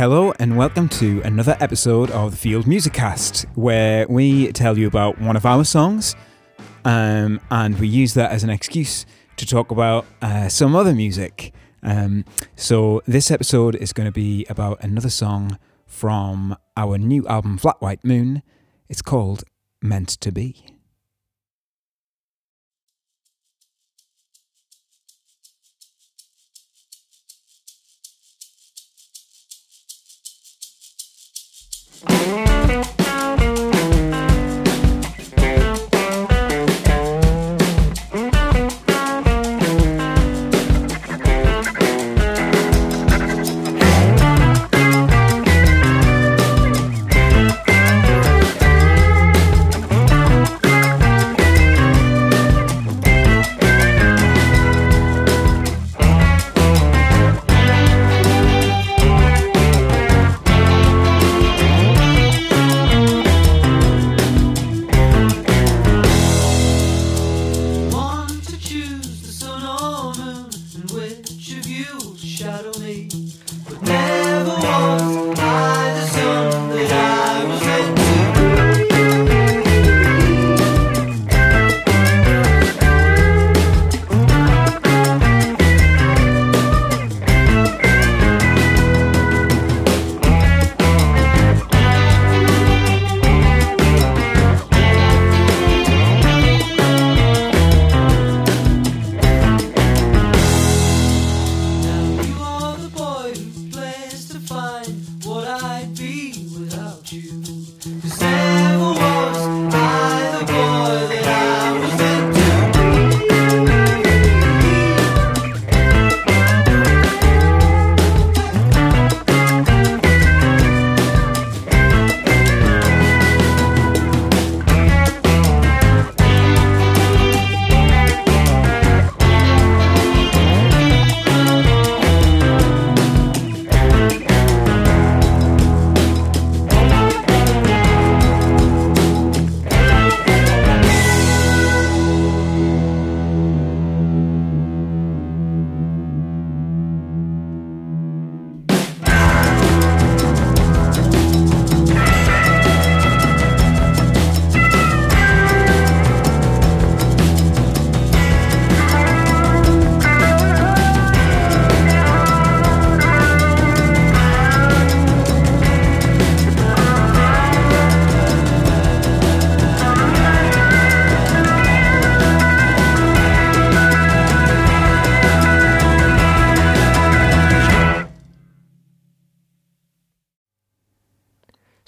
Hello and welcome to another episode of the Field Music Cast, where we tell you about one of our songs, um, and we use that as an excuse to talk about uh, some other music. Um, so this episode is going to be about another song from our new album Flat White Moon. It's called Meant to Be. oh you.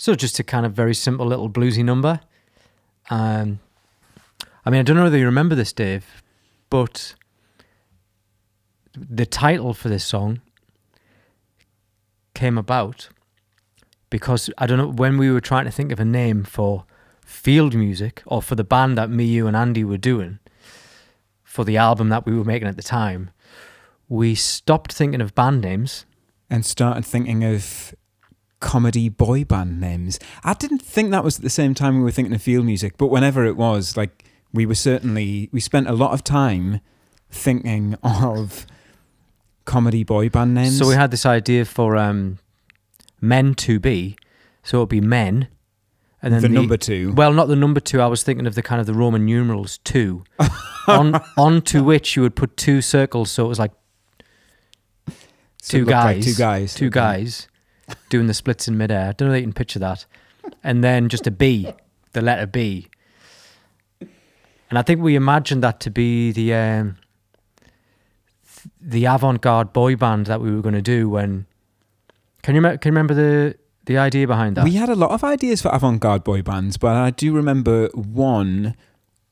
So just a kind of very simple little bluesy number. Um, I mean, I don't know whether you remember this, Dave, but the title for this song came about because I don't know when we were trying to think of a name for field music or for the band that me, you, and Andy were doing for the album that we were making at the time. We stopped thinking of band names and started thinking of comedy boy band names. I didn't think that was at the same time we were thinking of field music, but whenever it was, like we were certainly we spent a lot of time thinking of comedy boy band names. So we had this idea for um, men to be, so it would be men, and then the, number two. Well, not the number two. I was thinking of the kind of the Roman numerals two, on onto which you would put two circles, so it was like So two looked like guys, two guys, two okay. guys doing the splits in midair. I don't know if you can picture that, and then just a B, the letter B, and I think we imagined that to be the um, the avant-garde boy band that we were going to do when. Can you can you remember the the idea behind that? We had a lot of ideas for avant-garde boy bands, but I do remember one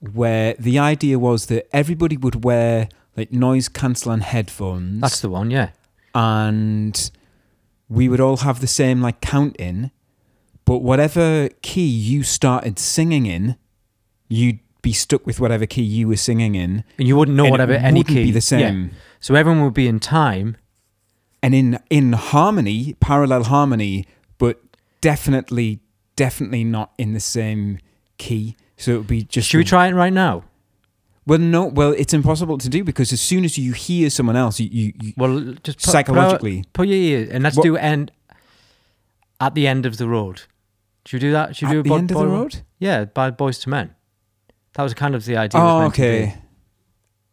where the idea was that everybody would wear like noise cancelling headphones. That's the one, yeah. and we would all have the same like count in, but whatever key you started singing in, you'd be stuck with whatever key you were singing in. And you wouldn't know and whatever it any wouldn't key. be the Yeah. same. So everyone would be in time. And in in harmony, parallel harmony, but definitely, definitely not in the same key. So it would be just. Should we try it right now? Well, no. Well, it's impossible to do because as soon as you hear someone else, you, you, you Well, just put, psychologically. put, put your ear and let's What- do and At the end of the road. Should we do that? Should we At do a the Bo- end of the road. Yeah, by Boyz II Men. That was kind of the idea. Oh, meant to be. okay.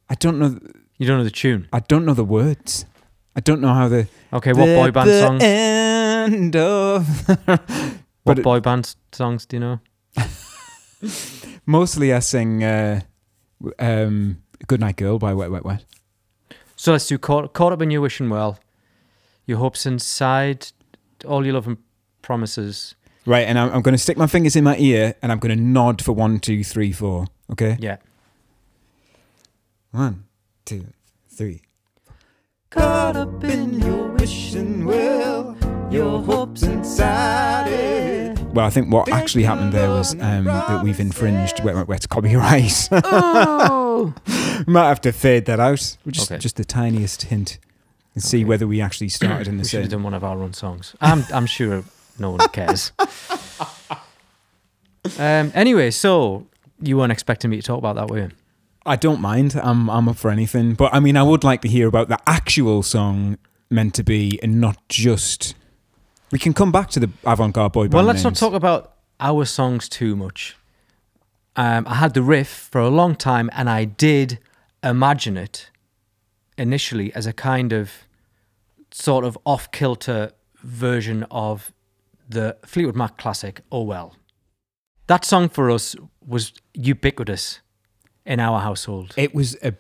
I don't know. You don't know the tune. I don't know the words. I don't know how the. Okay, what boy The- band the songs? End of. What it- boy band songs do you know? Mostly, I sing uh, um, "Good Night Girl" by Wet Wet Wet. So let's do caught, caught up in your wishing well. Your hopes inside, all your love and promises. Right, and I'm, I'm going to stick my fingers in my ear, and I'm going to nod for one, two, three, four. Okay. Yeah. One, two, three. Caught up in your wishing well, your hopes inside it. Well, I think what actually happened there was um, that we've infringed where, Wet Wet's copyright. Oh. Might have to fade that out. Just, Okay. just the tiniest hint, and see whether we actually started in the we should have same. done one of our own songs. I'm I'm sure no one cares. um. Anyway, so you weren't expecting me to talk about that, were you? I don't mind. I'm I'm up for anything, but I mean, I would like to hear about the actual song meant to be, and not just. We can come back to the avant-garde boy band. Well, let's names. not talk about our songs too much. Um, I had the riff for a long time, and I did imagine it initially as a kind of sort of off kilter version of the Fleetwood Mac classic, Oh Well. That song for us was ubiquitous in our household. It was a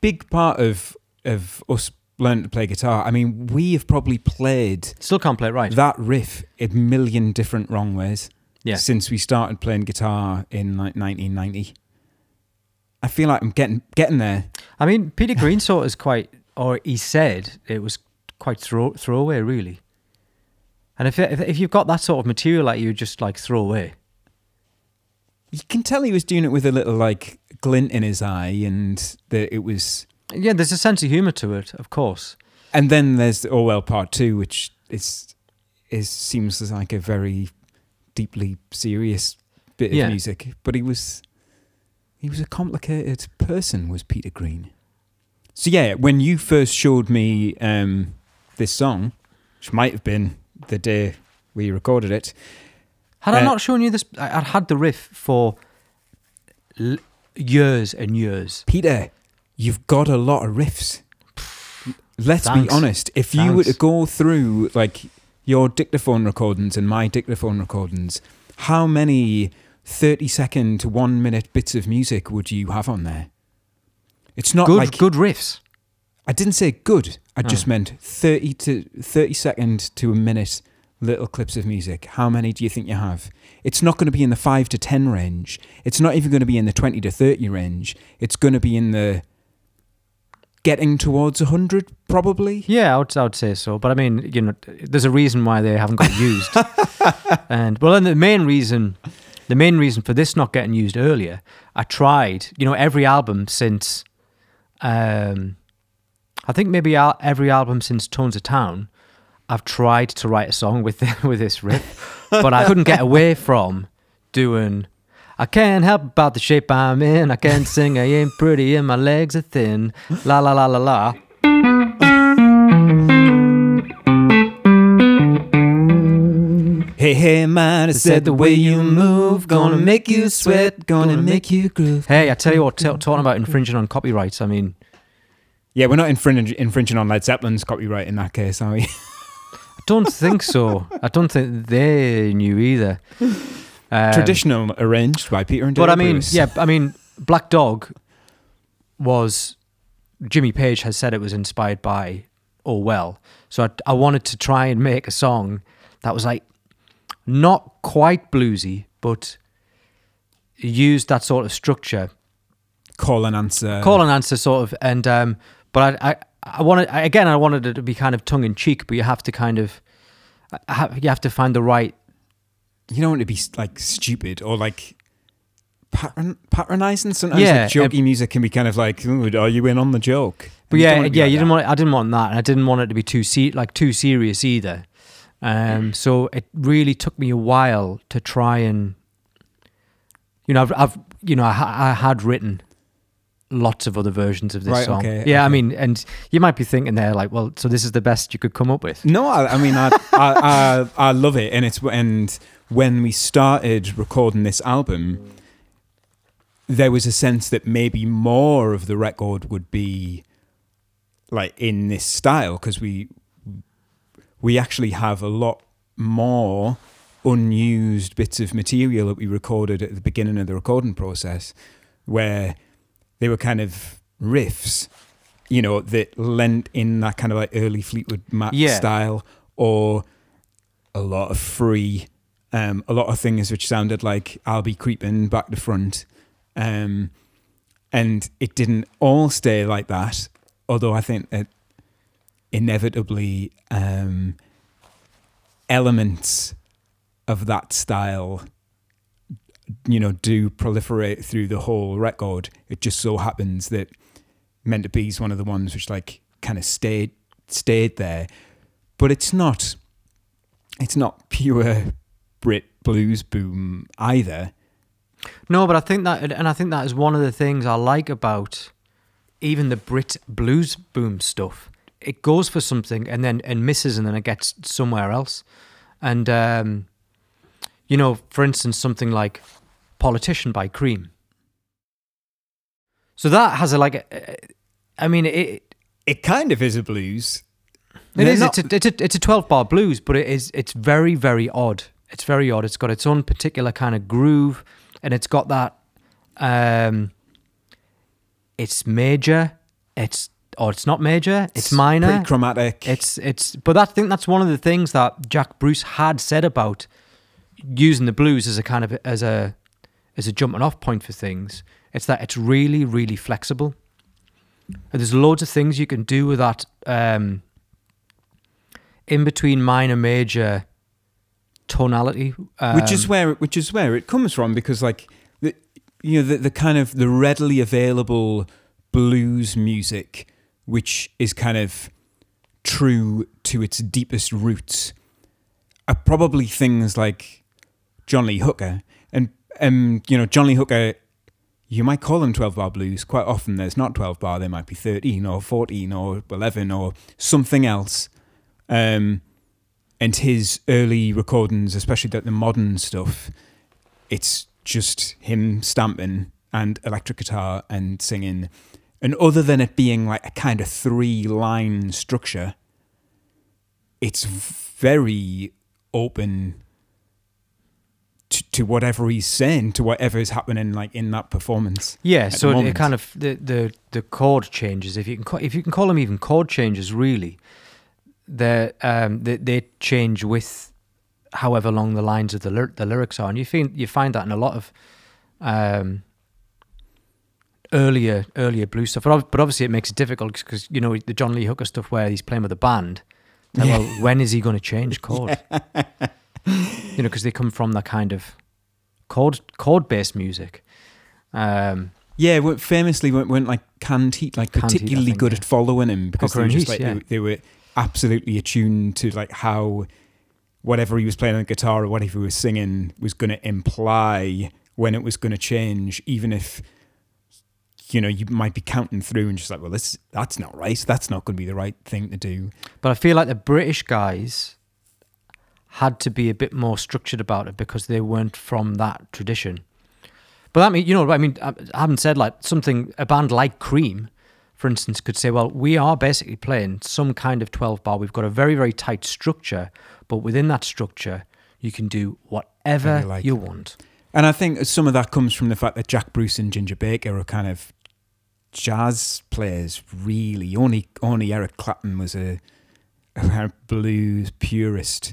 big part of of us learning to play guitar. I mean, we have probably played Still can't play it right. that riff a million different wrong ways Yeah. since we started playing guitar in like 1990. I feel like I'm getting getting there. I mean, Peter Green saw it quite, or he said it was quite throw throwaway, really. And if, if if you've got that sort of material that you just like throw away, You can tell he was doing it with a little like glint in his eye, and that it was. Yeah, there's a sense of humor to it, of course. And then there's the Orwell Part Two, which is is seems like a very deeply serious bit of Yeah. music. But he was he was a complicated person, was Peter Green. So yeah, when you first showed me um, this song, which might have been the day we recorded it, Had I Uh, not shown you this, I- I'd had the riff for l- years and years. Peter, you've got a lot of riffs. Let's be honest. If you were to go through like your dictaphone recordings and my dictaphone recordings, how many 30 second to one minute bits of music would you have on there? It's not Good, like good riffs. I didn't say good. I oh. just Oh. meant 30 to 30 second to a minute little clips of music. How many do you think you have? It's not going to be in the 5 to 10 range. It's not even going to be in the 20 to 30 range. It's going to be in the getting towards 100 probably. Yeah, I would, I would say so. But I mean, you know, there's a reason why they haven't got used. and well, and the main reason, the main reason for this not getting used earlier, I tried. You know, every album since, um, I think maybe every album since Tones of Town, I've tried to write a song with with this riff, but I couldn't get away from doing. I can't help about the shape I'm in. I can't sing. I ain't pretty and my legs are thin. La la la la la. Hey, hey, man, I said the way you move, gonna make you sweat, gonna make you groove. Hey, I tell you what, t- talking about infringing on copyrights, I mean, Yeah, we're not infringing, infringing on Led Zeppelin's copyright in that case, are we? I don't think so. I don't think they knew either. Um, Traditional arranged by Peter and But David I mean, Brewis. yeah, I mean, Black Dog was, Jimmy Page has said it was inspired by Oh Well. So I, I wanted to try and make a song that was like not quite bluesy, but used that sort of structure Call and answer. call and answer sort of and um but i i, I wanted I- again i wanted it to be kind of tongue-in-cheek but you have to kind of you have to find the right you don't want to be like stupid or like patron, patronizing. Sometimes Yeah, like, jokey music can be kind of like, are you in on the joke? but And yeah wanna yeah you didn't that. want i didn't want that and i didn't want it to be too se- like too serious either um so it really took me a while to try and you know i've, I've you know I, I had written lots of other versions of this Right, song. okay, yeah, I mean, and you might be thinking there, like, well, so this is the best you could come up with. No, I, I mean, I, I, I, I love it, and it's and when we started recording this album, there was a sense that maybe more of the record would be like in this style because we we actually have a lot more unused bits of material that we recorded at the beginning of the recording process where they were kind of riffs you know that lent in that kind of like early fleetwood mac Yeah. style or a lot of free um, a lot of things which sounded like i'll be creeping back to front. Um, and it didn't all stay like that although i think that inevitably um, elements of that style you know do proliferate through the whole record. It just so happens that meant to be is one of the ones which like kind of stayed stayed there. But it's not it's not pure brit blues boom either No, but I think that, and I think that is one of the things I like about even the Brit blues boom stuff. It goes for something and then and misses, and then it gets somewhere else. And um, you know, for instance, something like "Politician" by Cream. So that has a like, a, I mean, it it kind of is a blues it is. not- It's a, it's a it's a twelve bar blues, but it is it's very very odd. It's very odd. It's got its own particular kind of groove, and it's got that. Um, it's major. It's or it's not major. It's, minor. pretty chromatic It's it's. But I think that's one of the things that Jack Bruce had said about using the blues as a kind of as a as a jumping off point for things. It's that it's really really flexible. And there's loads of things you can do with that um, in between minor major tonality, um, which is where which is where it comes from because like the you know the, the kind of the readily available blues music which is kind of true to its deepest roots are probably things like John Lee Hooker. And um you know John Lee Hooker you might call them 12 bar blues. Quite often there's not 12 bar there might be 13 or 14 or 11 or something else. Um and his early recordings, especially the, the modern stuff, it's just him stamping and electric guitar and singing. And other than it being like a kind of three line structure, it's very open to, to whatever he's saying, to whatever is happening like in that performance. Yeah, so it, kind of the, the the chord changes, if you can ca- if you can call them even chord changes, really, they um they, they change with however long the lines of the lyr- the lyrics are, and you find you find that in a lot of um earlier earlier blues stuff. But, but obviously, it makes it difficult because you know the John Lee Hooker stuff where he's playing with a band. Like, Well, when is he going to change chord? you know, because they come from that kind of chord chord based music. Um, Yeah, we- famously weren't, weren't like like particularly think, good yeah. at following him because they were just Heath, like yeah. they, they were absolutely attuned to like how whatever he was playing on the guitar or whatever he was singing was going to imply when it was going to change, even if you know you might be counting through and just like, well, this that's not right. That's not going to be the right thing to do. But I feel like the British guys had to be a bit more structured about it because they weren't from that tradition. But I mean, you know, I mean, I I haven't said like something a band like Cream, for instance, could say, well, we are basically playing some kind of twelve bar. We've got a very very tight structure, but within that structure, you can do whatever you like. you want. And I think some of that comes from the fact that Jack Bruce and Ginger Baker are kind of jazz players, really. Only only Eric Clapton was a, a blues purist.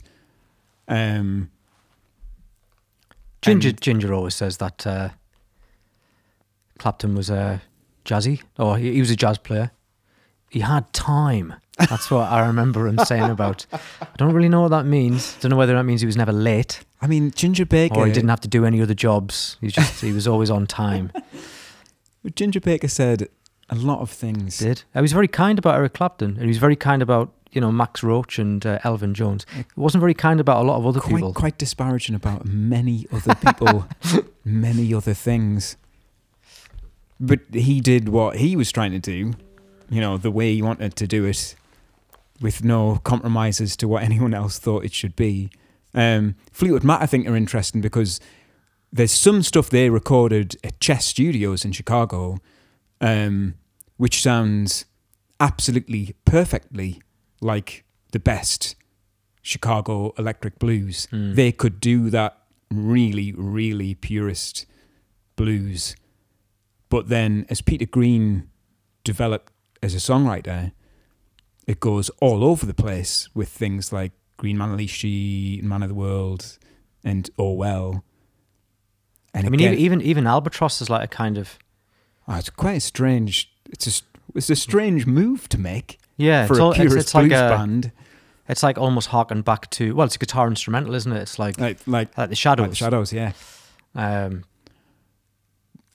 Um, Ginger Ginger always says that uh, Clapton was a jazzy, or he, he was a jazz player. He had time. That's what I remember him saying about. I don't really know what that means. Don't know whether that means he was never late I mean, Ginger Baker. or he didn't have to do any other jobs. He just he was always on time. Ginger Baker said a lot of things. Did he was very kind about Eric Clapton, and he was very kind about you know Max Roach and uh, Elvin Jones. He wasn't very kind about a lot of other Quite, people. quite disparaging about many other people, many other things. But he did what he was trying to do, you know, the way he wanted to do it, with no compromises to what anyone else thought it should be. Um, Fleetwood Mac, I think, are interesting because there's some stuff they recorded at Chess Studios in Chicago, um, which sounds absolutely perfectly like the best Chicago electric blues. Mm. They could do that really, really purist blues. But then, as Peter Green developed as a songwriter, it goes all over the place with things like Green Manalishi, Man of the World, and Oh Well. And I mean, again- even, even Albatross is like a kind of Oh, it's quite a strange. It's a it's a strange move to make yeah. for it's a all, purist it's, it's like blues a, band, it's like almost harken back to well, it's a guitar instrumental, isn't it? It's like like like, like the shadows. like the Shadows, yeah. Um,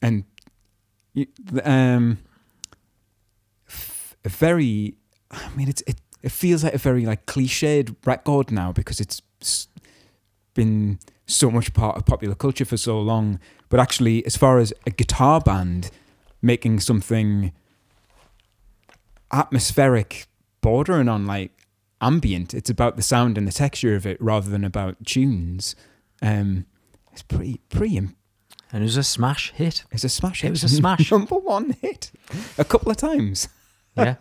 And um, f- a very. I mean, it's it. It feels like a very like cliched record now because it's been so much part of popular culture for so long. But actually, as far as a guitar band making something atmospheric, bordering on like ambient, it's about the sound and the texture of it rather than about tunes. Um, it's pretty pretty. And it was a smash hit. It's a smash. Hit. It was a smash. number one hit a couple of times. Yeah.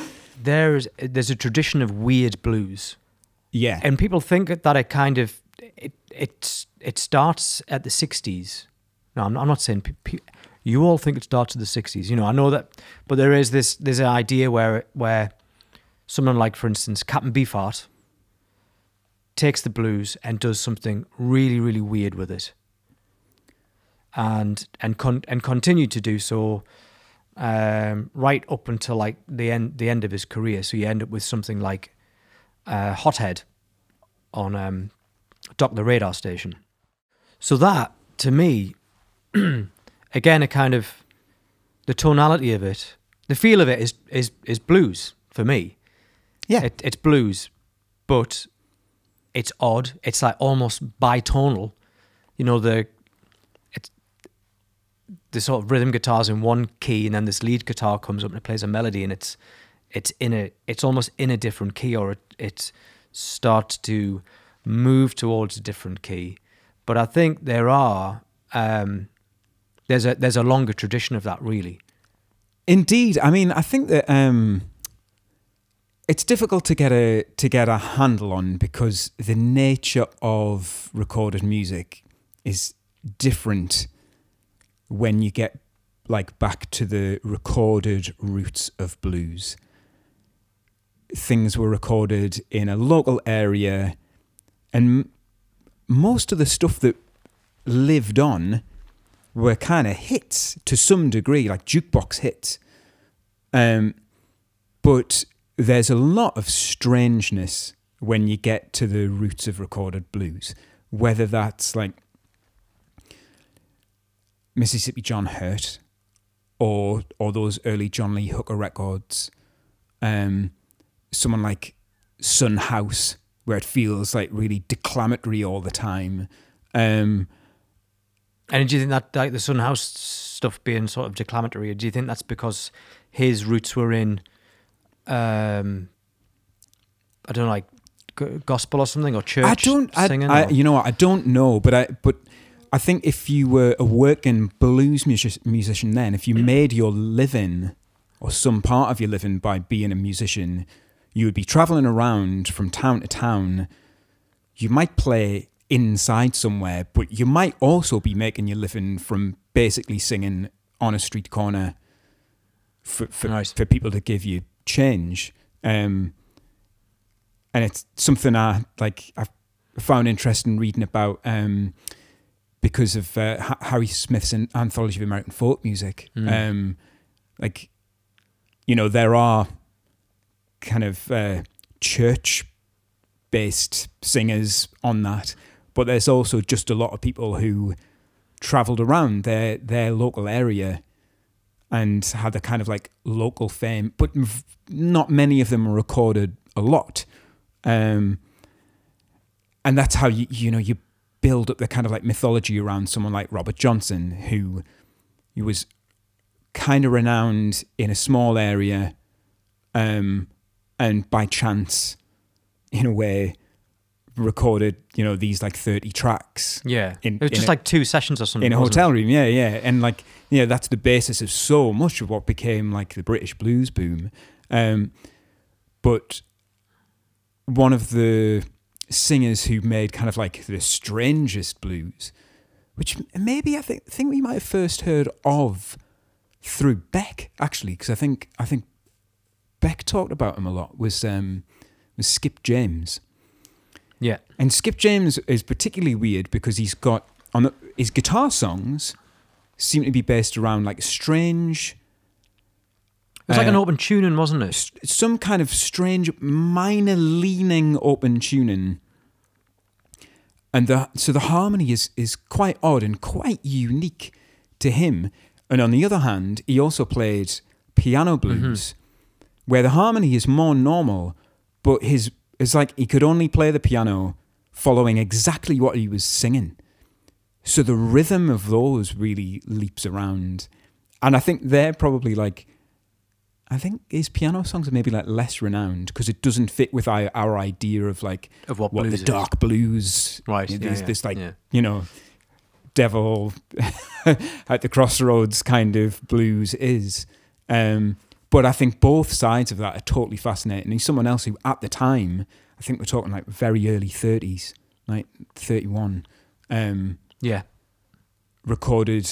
there's there's a tradition of weird blues, Yeah, and people think that it kind of it it it starts at the '60s. No, I'm, I'm not saying pe- pe- you all think it starts at the '60s. You know, I know that, but there is this there's an idea where where someone like, for instance, Captain Beefheart takes the blues and does something really really weird with it, and and con- and continue to do so um, right up until like the end the end of his career. So you end up with something like uh, Hothead on um, Doc at the Radar Station. So that to me, again, a kind of the tonality of it, the feel of it is is is blues for me. yeah, It, it's blues, but it's odd. It's like almost bitonal. You know the the sort of rhythm guitars in one key, and then this lead guitar comes up and it plays a melody, and it's it's in a it's almost in a different key, or it it starts to move towards a different key. But I think there are um, there's a there's a longer tradition of that really. Indeed, I mean, I think that um, it's difficult to get a to get a handle on because the nature of recorded music is different when you get like back to the recorded roots of blues. Things were recorded in a local area, and most of the stuff that lived on were kind of hits to some degree, like jukebox hits. Um, but there's a lot of strangeness when you get to the roots of recorded blues, whether that's like Mississippi John Hurt or or those early John Lee Hooker records, um, someone like Son House, where it feels like really declamatory all the time. Um, And do you think that like the Son House stuff being sort of declamatory, do you think that's because his roots were in, um, I don't know, like gospel or something or church I don't. I, singing? I, or- you know what? I don't know, but I but I think if you were a working blues music, musician, then if you made your living or some part of your living by being a musician, you would be traveling around from town to town. You might play inside somewhere, but you might also be making your living from basically singing on a street corner for for, Nice. for people to give you change. Um, and it's something I like. I've found interesting reading about um, because of uh, Ha- Harry Smith's an- anthology of American folk music. Mm. Um, like, you know, there are kind of uh, church-based singers on that, but there's also just a lot of people who travelled around their their local area and had a kind of like local fame, but not many of them recorded a lot. Um, and that's how you you know you build up the kind of like mythology around someone like Robert Johnson, who he was kind of renowned in a small area, um, and by chance, in a way, recorded you know these like thirty tracks Yeah. In- it was just a- like two sessions or something. in a it? hotel room. Yeah, yeah, and like you know that's the basis of so much of what became like the British blues boom. Um, but one of the singers who made kind of like the strangest blues, which maybe I think think we might have first heard of through Beck actually, because I think I think Beck talked about him a lot. Was um, was Skip James. Yeah. And Skip James is particularly weird because he's got on the, his guitar songs seem to be based around like strange, It was like Uh, an open tuning, wasn't it? s- some kind of strange minor leaning open tuning. And the so the harmony is is quite odd and quite unique to him. And on the other hand, he also played piano blues, where the harmony is more normal, but his it's like he could only play the piano following exactly what he was singing. So the rhythm of those really leaps around. And I think they're probably like I think his piano songs are maybe like less renowned because it doesn't fit with our, our idea of like Of what what blues the is. dark blues. Right, you know, yeah, This, yeah, this like yeah. you know, devil at the crossroads kind of blues is. Um, but I think both sides of that are totally fascinating. He's someone else who, at the time, I think we're talking like very early thirties, like thirty-one, um, Yeah. recorded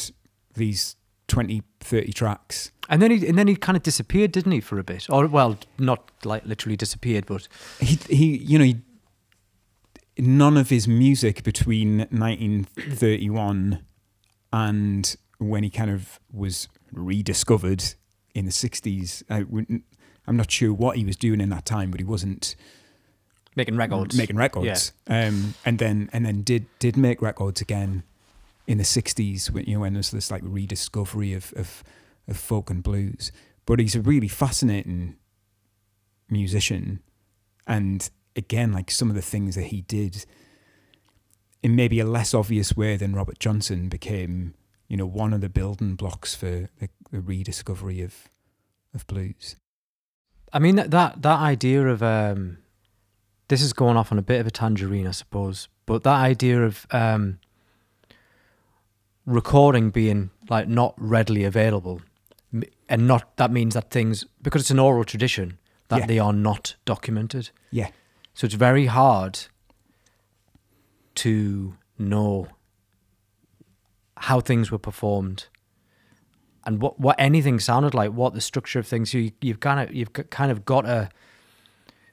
these 20, 30 tracks. And then he and then he kind of disappeared, didn't he, for a bit? Or well, not like literally disappeared, but he he you know he, none of his music between 1931 and when he kind of was rediscovered in the 60s I, i'm not sure what he was doing in that time but he wasn't making records. making records um and then and then did did make records again in the 60s when you know when there's this like rediscovery of of, of folk and blues. But he's a really fascinating musician. And again like some of the things that he did in maybe a less obvious way than Robert Johnson became you know one of the building blocks for the, the rediscovery of of blues. I mean that that that idea of um, this is going off on a bit of a tangerine, I suppose, but that idea of um, recording being like not readily available, and not that means that things because it's an oral tradition that Yeah. they are not documented. yeah So it's very hard to know how things were performed and what, what anything sounded like, what the structure of things. You you've kind of you've kind of got to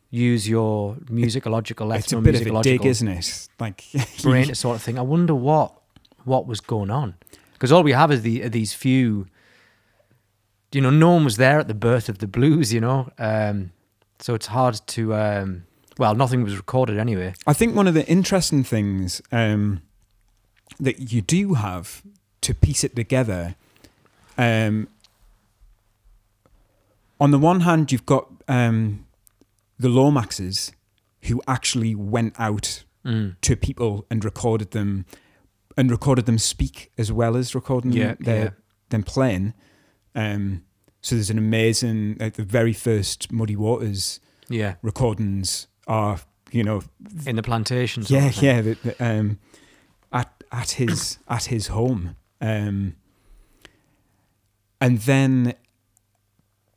use your musicological, it's a bit of a dig isn't it like brain sort of thing. I wonder what what was going on because all we have is the are these few. You know, no one was there at the birth of the blues. You know, um, so it's hard to. Um, well, nothing was recorded anyway. I think one of the interesting things um, that you do have to piece it together, um, on the one hand, you've got um, the Lomaxes who actually went out Mm. to people and recorded them, and recorded them speak as well as recording Yeah, their, yeah. them playing. Um, so there's an amazing, like the very first Muddy Waters Yeah, recordings are, you know, in the plantation. sort yeah, yeah. The, the, um, at at his at his home, um, and then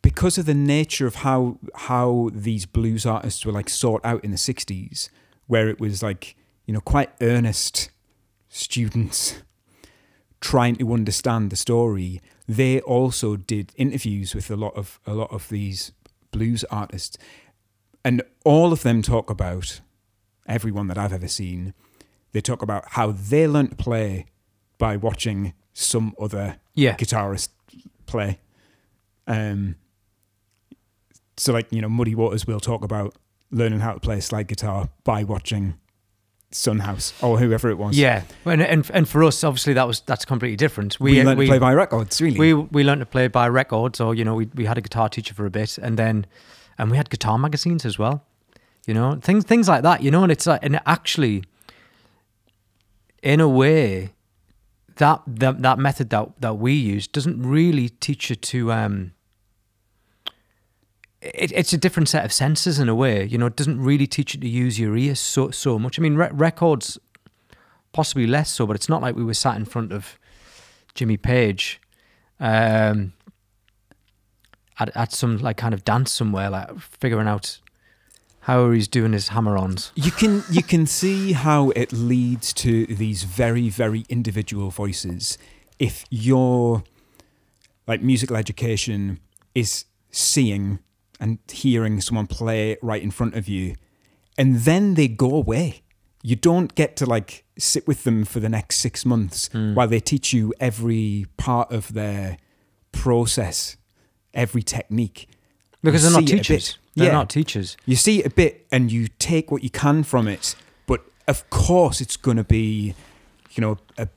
because of the nature of how how these blues artists were like sought out in the '60s, where it was like you know quite earnest students trying to understand the story, they also did interviews with a lot of a lot of these blues artists, and all of them talk about everyone that I've ever seen. They talk about how they learned to play by watching some other Yeah, guitarist play. Um, so, like you know, Muddy Waters will talk about learning how to play slide guitar by watching Son House or whoever it was. yeah. And, and and for us, obviously, that was that's completely different. we, learned we to play by records. Really, we we learned to play by records, or you know, we we had a guitar teacher for a bit, and then and we had guitar magazines as well. You know, things things like that. You know, and it's like and actually, in a way, that that, that method that, that we use doesn't really teach you to um it, it's a different set of senses in a way you know it doesn't really teach you to use your ears so so much i mean re- records possibly less so but it's not like we were sat in front of jimmy page um at, at some like kind of dance somewhere like figuring out how he's doing his hammer-ons You can you can see how it leads to these very very individual voices. If your like musical education is seeing and hearing someone play right in front of you, and then they go away. You don't get to like sit with them for the next six months hmm. while they teach you every part of their process, every technique. because You they're not see it a bit. teachers they're Yeah. not teachers You see it a bit and you take what you can from it, but of course it's going to be, you know, a,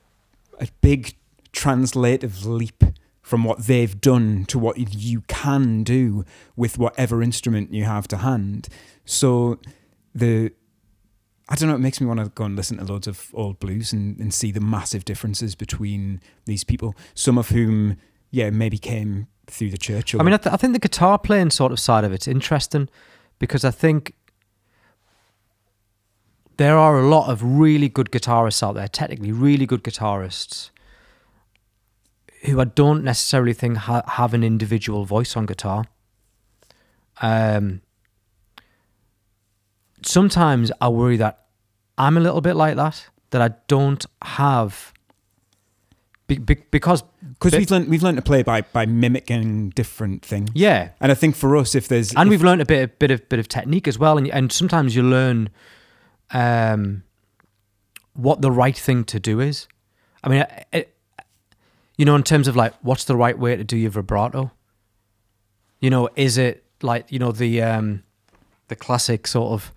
a big translative leap from what they've done to what you can do with whatever instrument you have to hand. So the I don't know, it makes me want to go and listen to loads of old blues and, and see the massive differences between these people, some of whom, yeah, maybe came through the church. I mean, I, th- I think the guitar playing sort of side of it's interesting because I think there are a lot of really good guitarists out there, technically really good guitarists, who I don't necessarily think ha- have an individual voice on guitar. Um, sometimes I worry that I'm a little bit like that, that I don't have. Be- be- because because we've learned we've learned to play by by mimicking different things. yeah, And I think for us, if there's and if- we've learned a bit, a bit of bit of technique as well, and and sometimes you learn, um, what the right thing to do is. I mean, it, it- you know, in terms of like, what's the right way to do your vibrato? You know, is it like you know the um, the classic sort of.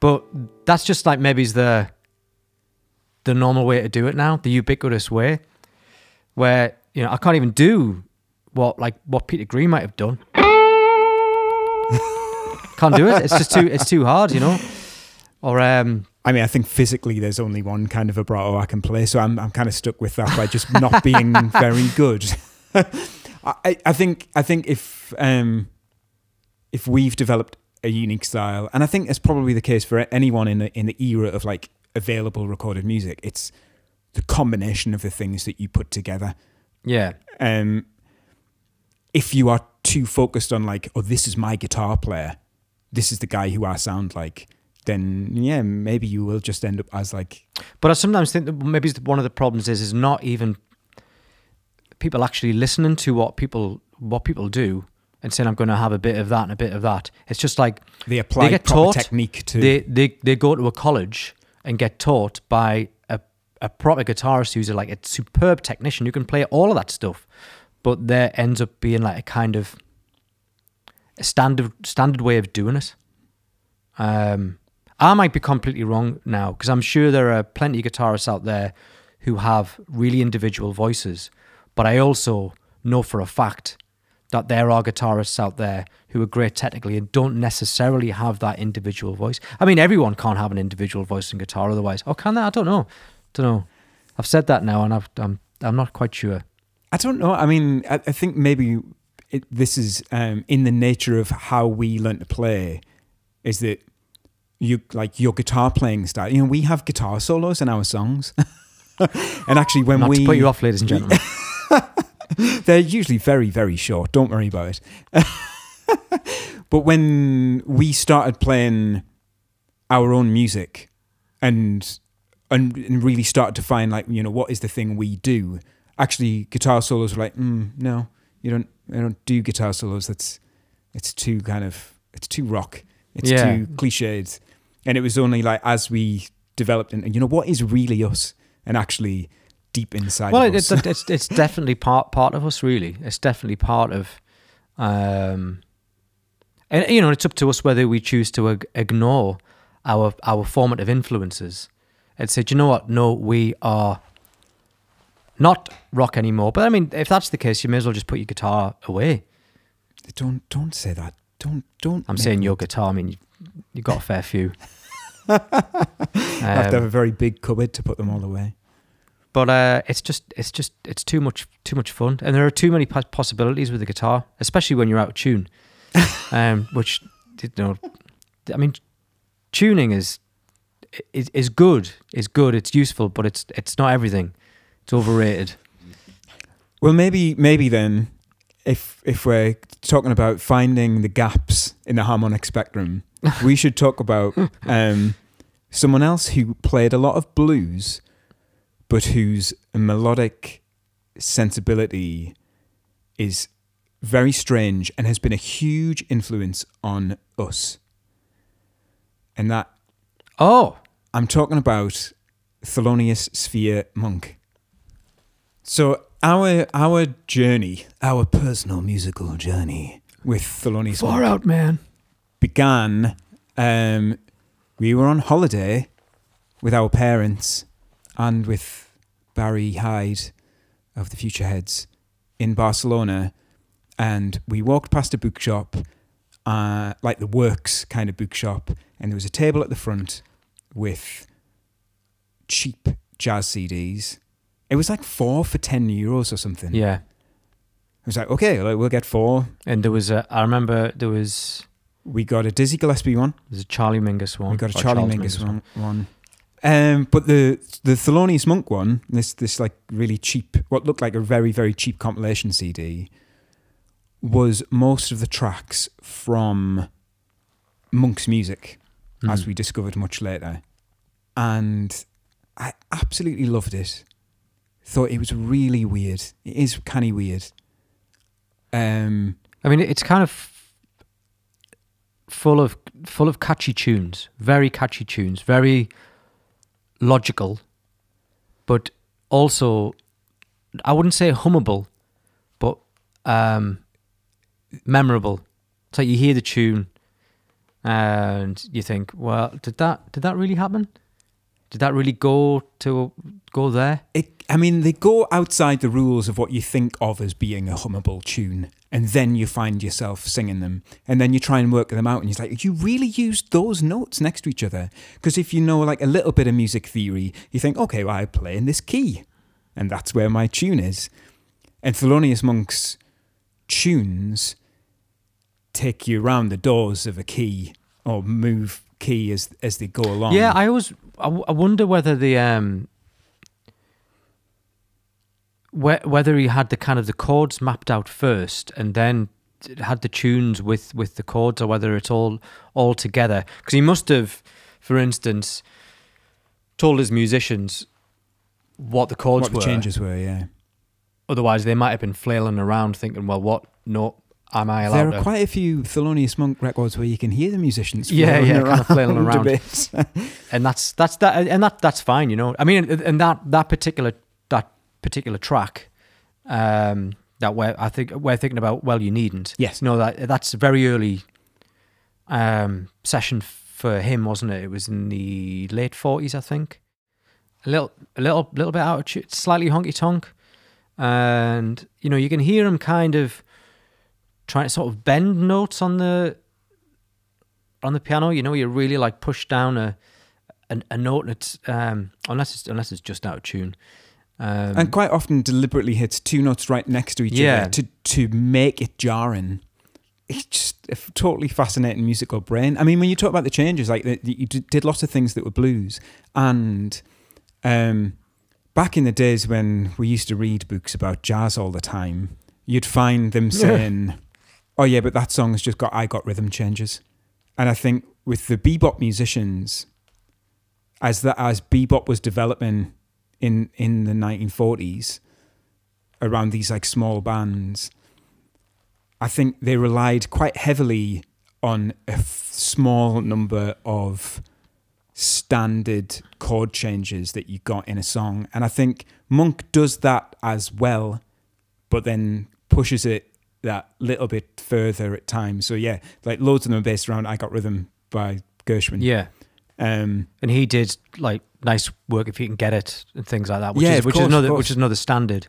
But that's just like maybe the the normal way to do it now, the ubiquitous way where you know I can't even do what like what Peter Green might have done. can't do it. It's just too it's too hard, you know. Or um, I mean, I think physically there's only one kind of vibrato I can play, so I'm I'm kind of stuck with that by just not being very good. I I think I think if um if we've developed a unique style, and I think it's probably the case for anyone in the in the era of like available recorded music, it's the combination of the things that you put together. yeah, um, if you are too focused on like, oh, this is my guitar player, this is the guy who I sound like, then yeah, maybe you will just end up as like, but I sometimes think that maybe one of the problems is is not even people actually listening to what people what people do and saying I'm going to have a bit of that and a bit of that. It's just like they apply get proper taught, technique to. they they they go to a college and get taught by a a proper guitarist who's a, like a superb technician who can play all of that stuff, but there ends up being like a kind of a standard standard way of doing it. Um, I might be completely wrong now because I'm sure there are plenty of guitarists out there who have really individual voices, but I also know for a fact that there are guitarists out there who are great technically and don't necessarily have that individual voice. I mean, everyone can't have an individual voice in guitar otherwise. Oh, can they? I don't know. Don't know. I've said that now, and I've, I'm I'm not quite sure. I don't know. I mean, I, I think maybe it, this is um, in the nature of how we learn to play. Is that you like your guitar playing style? You know, we have guitar solos in our songs, and actually, when not we to put you off, ladies and gentlemen. They're usually very, very short. Don't worry about it. but when we started playing our own music and, and and really started to find like you know what is the thing we do, actually guitar solos were like mm, no, you don't. I don't do guitar solos. That's it's too kind of it's too rock. It's Yeah. too cliched. And it was only like as we developed and you know what is really us and actually deep inside. well, it's, it's it's definitely part part of us. Really, it's definitely part of. Um, and you know, it's up to us whether we choose to ig- ignore our our formative influences and say, "Do you know what? No, we are not rock anymore. But I mean, if that's the case, you may as well just put your guitar away. Don't don't say that. Don't don't. I'm saying your guitar. I mean, you, got a fair few. I have to have Um, a very big cupboard to put them all away. but uh, it's just it's just it's too much too much fun, and there are too many possibilities with the guitar, especially when you're out of tune. um, which you know, I mean, tuning is is is good. Is good. It's useful, but it's it's not everything. It's overrated. Well, maybe maybe then, if if we're talking about finding the gaps in the harmonic spectrum, we should talk about um, someone else who played a lot of blues, but whose melodic sensibility is very strange and has been a huge influence on us. And that Oh, I'm talking about Thelonious Sphere Monk. So our our journey, our personal musical journey with Thelonious far Monk out, man. began. Um, we were on holiday with our parents and with Barry Hyde of the Futureheads in Barcelona, and we walked past a bookshop, uh, like the Works kind of bookshop, and there was a table at the front with cheap jazz CDs. It was like four for ten euros or something. Yeah, I was like, okay, like, we'll get four. and there was a. I remember there was We got a Dizzy Gillespie one. there's a Charlie Mingus one. We got a Charlie Charles Mingus one. one. Um, but the the Thelonious Monk one, this this like really cheap, what looked like a very very cheap compilation CD, was most of the tracks from Monk's music, as Mm. we discovered much later, and I absolutely loved it. Thought it was really weird. It is kind of weird. Um, I mean, it's kind of full of full of catchy tunes, very catchy tunes, very logical, but also I wouldn't say hummable, but um, memorable. It's like you hear the tune, and you think, "Well, did that did that really happen? Did that really go to go there?" It, I mean, they go outside the rules of what you think of as being a hummable tune, and then you find yourself singing them, and then you try and work them out, and you're like, you really used those notes next to each other. Because if you know like a little bit of music theory, you think, okay, well, I play in this key, and that's where my tune is. And Thelonious Monk's tunes take you around the doors of a key or move key as as they go along. Yeah, I always I, w- I wonder whether the um whe- whether he had the kind of the chords mapped out first and then had the tunes with with the chords or whether it's all all together because he must have for instance told his musicians what the chords what the were changes were. Yeah. otherwise they might have been flailing around thinking well what note am I allowed There are to quite a few Thelonious Monk records where you can hear the musicians. Yeah, yeah, kind of flailing a around. and that's that's that and that that's fine you know i mean and- that that particular that particular track um that we're i think we're thinking about well you needn't Yes. no that that's a very early um session for him wasn't it it was in the late 40s i think a little a little little bit out of tune slightly honky tonk and you know you can hear him kind of trying to sort of bend notes on the on the piano you know you really like push down a a, a note and it's um unless it's unless it's just out of tune um and quite often deliberately hits two notes right next to each Yeah. other to to make it jarring. It's just a f- totally fascinating musical brain. I mean, when you talk about the changes, like the, the- you d- did lots of things that were blues, and um, back in the days when we used to read books about jazz all the time, you'd find them saying, "Oh yeah, but that song has just got I got rhythm changes," and I think with the bebop musicians, as that as bebop was developing in in the 1940s around these like small bands i think they relied quite heavily on a f- small number of standard chord changes that you got in a song. And i think monk does that as well but then pushes it that little bit further at times. So yeah like loads of them are based around i got rhythm by gershwin. Yeah. Um and he did like nice work if he can get it and things like that which Yeah, is which course, is another which is another standard.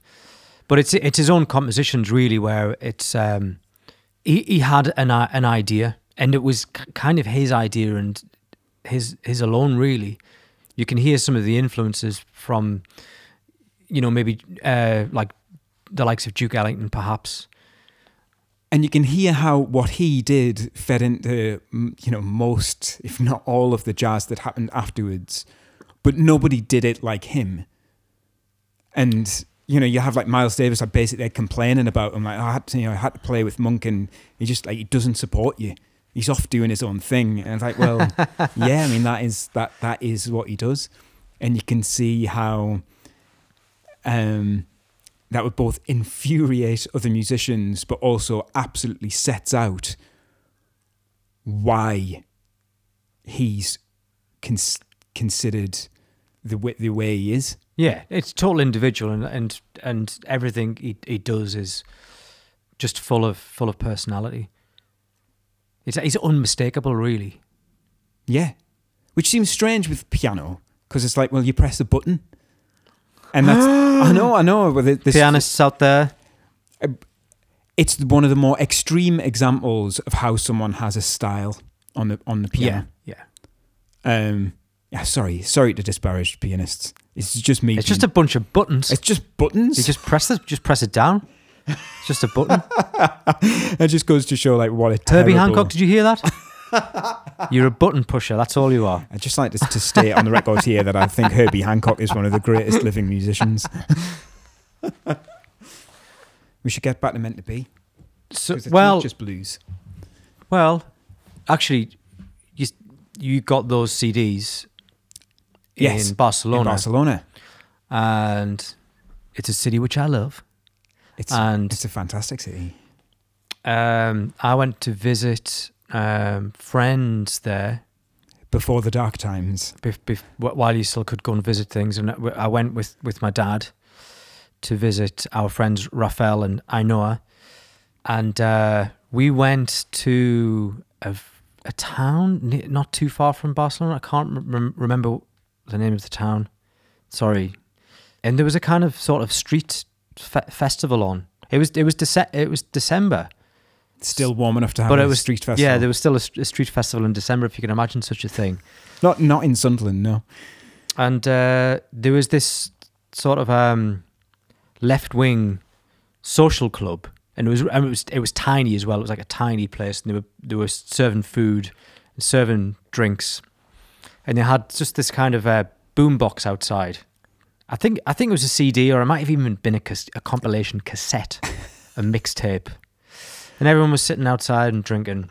But it's it's his own compositions really where it's um he, he had an an idea and it was kind of his idea and his his alone. Really, you can hear some of the influences from, you know, maybe uh, like the likes of Duke Ellington, perhaps. And you can hear how what he did fed into you know most if not all of the jazz that happened afterwards. But nobody did it like him. And you know you have like miles davis like basically complaining about him like "Oh, i had to you know i had to play with monk and he just like he doesn't support you. He's off doing his own thing. And it's like well yeah i mean that is that that is what he does. And you can see how um that would both infuriate other musicians but also absolutely sets out why he's cons- considered the way, the way he is. Yeah, it's total individual, and and and everything he he does is just full of full of personality. It's it's unmistakable, really. Yeah. Which seems strange with piano because it's like, well, you press a button. And that's, I know, I know. But this, Pianists out there, it's one of the more extreme examples of how someone has a style on the on the piano. yeah. Um, yeah, sorry, sorry to disparage pianists. It's just me. It's just a bunch of buttons. It's just buttons. you just press it, just press it down. It's just a button. it just goes to show like what a Herbie terrible- Hancock, did you hear that? You're a button pusher. That's all you are. I'd just like to, to state on the record here that I think Herbie Hancock is one of the greatest living musicians. we should get back to meant to be. So, well, just blues. well, actually, you you got those CDs Yes, in Barcelona, In Barcelona, and it's a city which I love. it's and it's a fantastic city. um, I went to visit um, friends there Before the dark times, bef- bef- while you still could go and visit things. And I went with, with my dad to visit our friends Rafael and Ainoa. And uh, we went to a town not too far from Barcelona. I can't rem- remember the name of the town. Sorry. And there was a kind of sort of street fe- festival on. It was it was Dece- it was December. Still warm enough to have But a it was- street festival. Yeah, there was still a, a street festival in December, if you can imagine such a thing. not not in Sunderland, no. and uh, there was this sort of um, left wing social club, and it was and it was it was tiny as well. It was like a tiny place, and they were they were serving food, and serving drinks, and they had just this kind of uh, boombox outside. I think I think it was a CD, or it might have even been a, a compilation cassette, a mixtape, and everyone was sitting outside and drinking.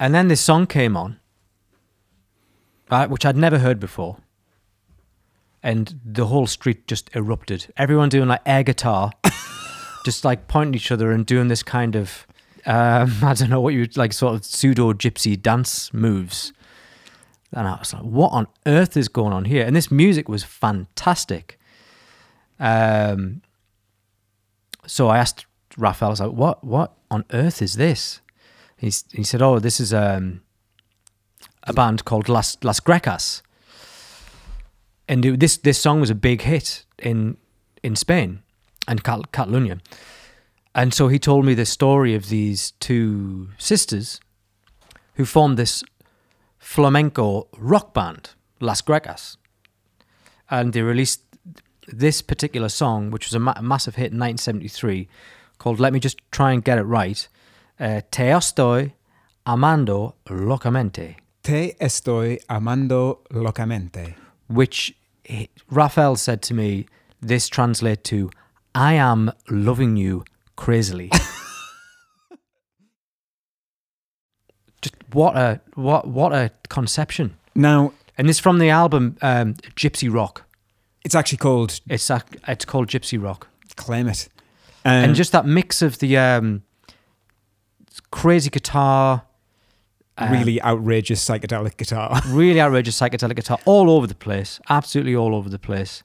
And then this song came on, right, which I'd never heard before. And the whole street just erupted. Everyone doing like air guitar, just like pointing at each other and doing this kind of, um, I don't know what you like, sort of pseudo gypsy dance moves. And I was like, what on earth is going on here? And this music was fantastic. Um, so I asked Raphael, was like, what, what on earth is this? He said, oh, this is um, a band called Las, Las Grecas. And it- this, this song was a big hit in, in Spain and Cal- Catalonia. And so he told me the story of these two sisters who formed this flamenco rock band, Las Grecas. And they released this particular song, which was a ma- massive hit in 1973, called Let Me Just Try and Get It Right. Uh, Te estoy amando locamente, Te estoy amando locamente. which Raphael said to me, this translates to I am loving you crazily. Just what a what what a conception. Now, And this from the album um, Gypsy Rock. it's actually called It's it's called Gypsy Rock. Claim It. Um, and just that mix of the um, crazy guitar, um, really outrageous psychedelic guitar. really outrageous psychedelic guitar all over the place, absolutely all over the place.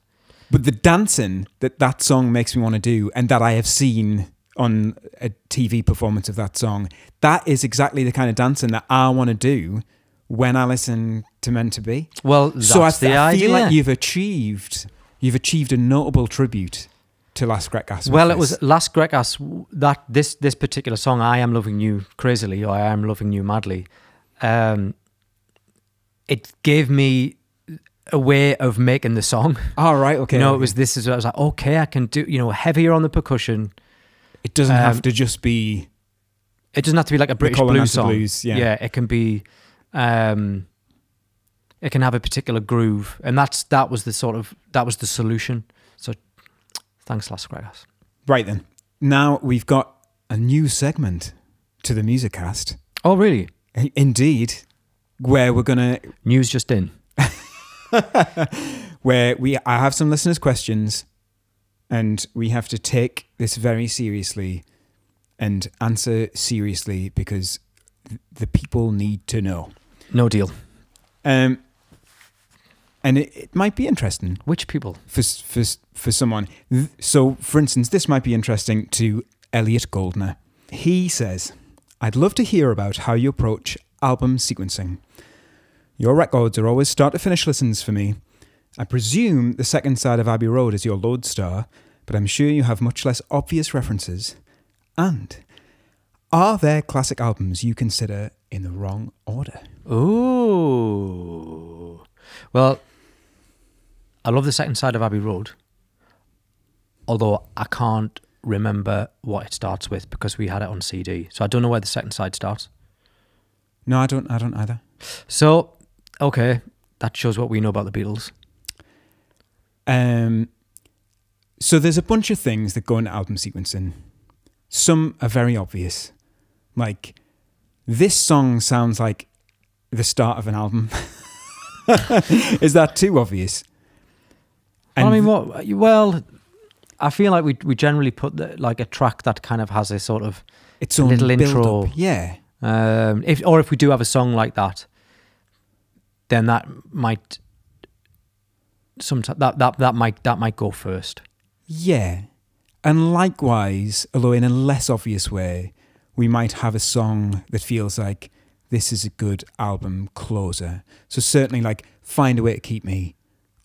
But the dancing that that song makes me want to do, and that I have seen on a TV performance of that song, that is exactly the kind of dancing that I want to do when I listen to Meant to Be. Well, that's so I, the I idea. feel like you've achieved, you've achieved a notable tribute to Las Grecas. with well, it was Las Grecas that this this particular song, "I Am Loving You Crazily" or "I Am Loving You Madly." Um, it gave me a way of making the song. All right, okay. you know, it was this is I was like, okay, I can do you know heavier on the percussion. It doesn't have um, to just be It doesn't have to be like a British blues song. blues, yeah. it can be. um It can have a particular groove, and that's that was the sort of that was the solution. Thanks, Las Vegas. right then. Now we've got a new segment to the Musicast. Oh, really? Indeed, where we're gonna News just in. where we I have some listeners' questions, and we have to take this very seriously and answer seriously because the people need to know. No deal. Um, and it, it might be interesting Which people? for for for someone. So, for instance, this might be interesting to Elliot Goldner. He says, "I'd love to hear about how you approach album sequencing. Your records are always start to finish listens for me. I presume the second side of Abbey Road is your lodestar, but I'm sure you have much less obvious references. And are there classic albums you consider in the wrong order?" Ooh. Well, I love the second side of Abbey Road, although I can't remember what it starts with because we had it on CD. So I don't know where the second side starts. No, I don't. I don't either. So, okay, that shows what we know about the Beatles. Um, so there's a bunch of things that go into album sequencing. Some are very obvious, like this song sounds like the start of an album. Is that too obvious? Well, I mean, what? Well, I feel like we we generally put the, like a track that kind of has a sort of it's own little intro. Yeah, um, if or if we do have a song like that, then that might some that that that might that might go first. yeah. And likewise, although in a less obvious way, we might have a song that feels like this is a good album closer. So certainly, like "Find a Way to Keep Me"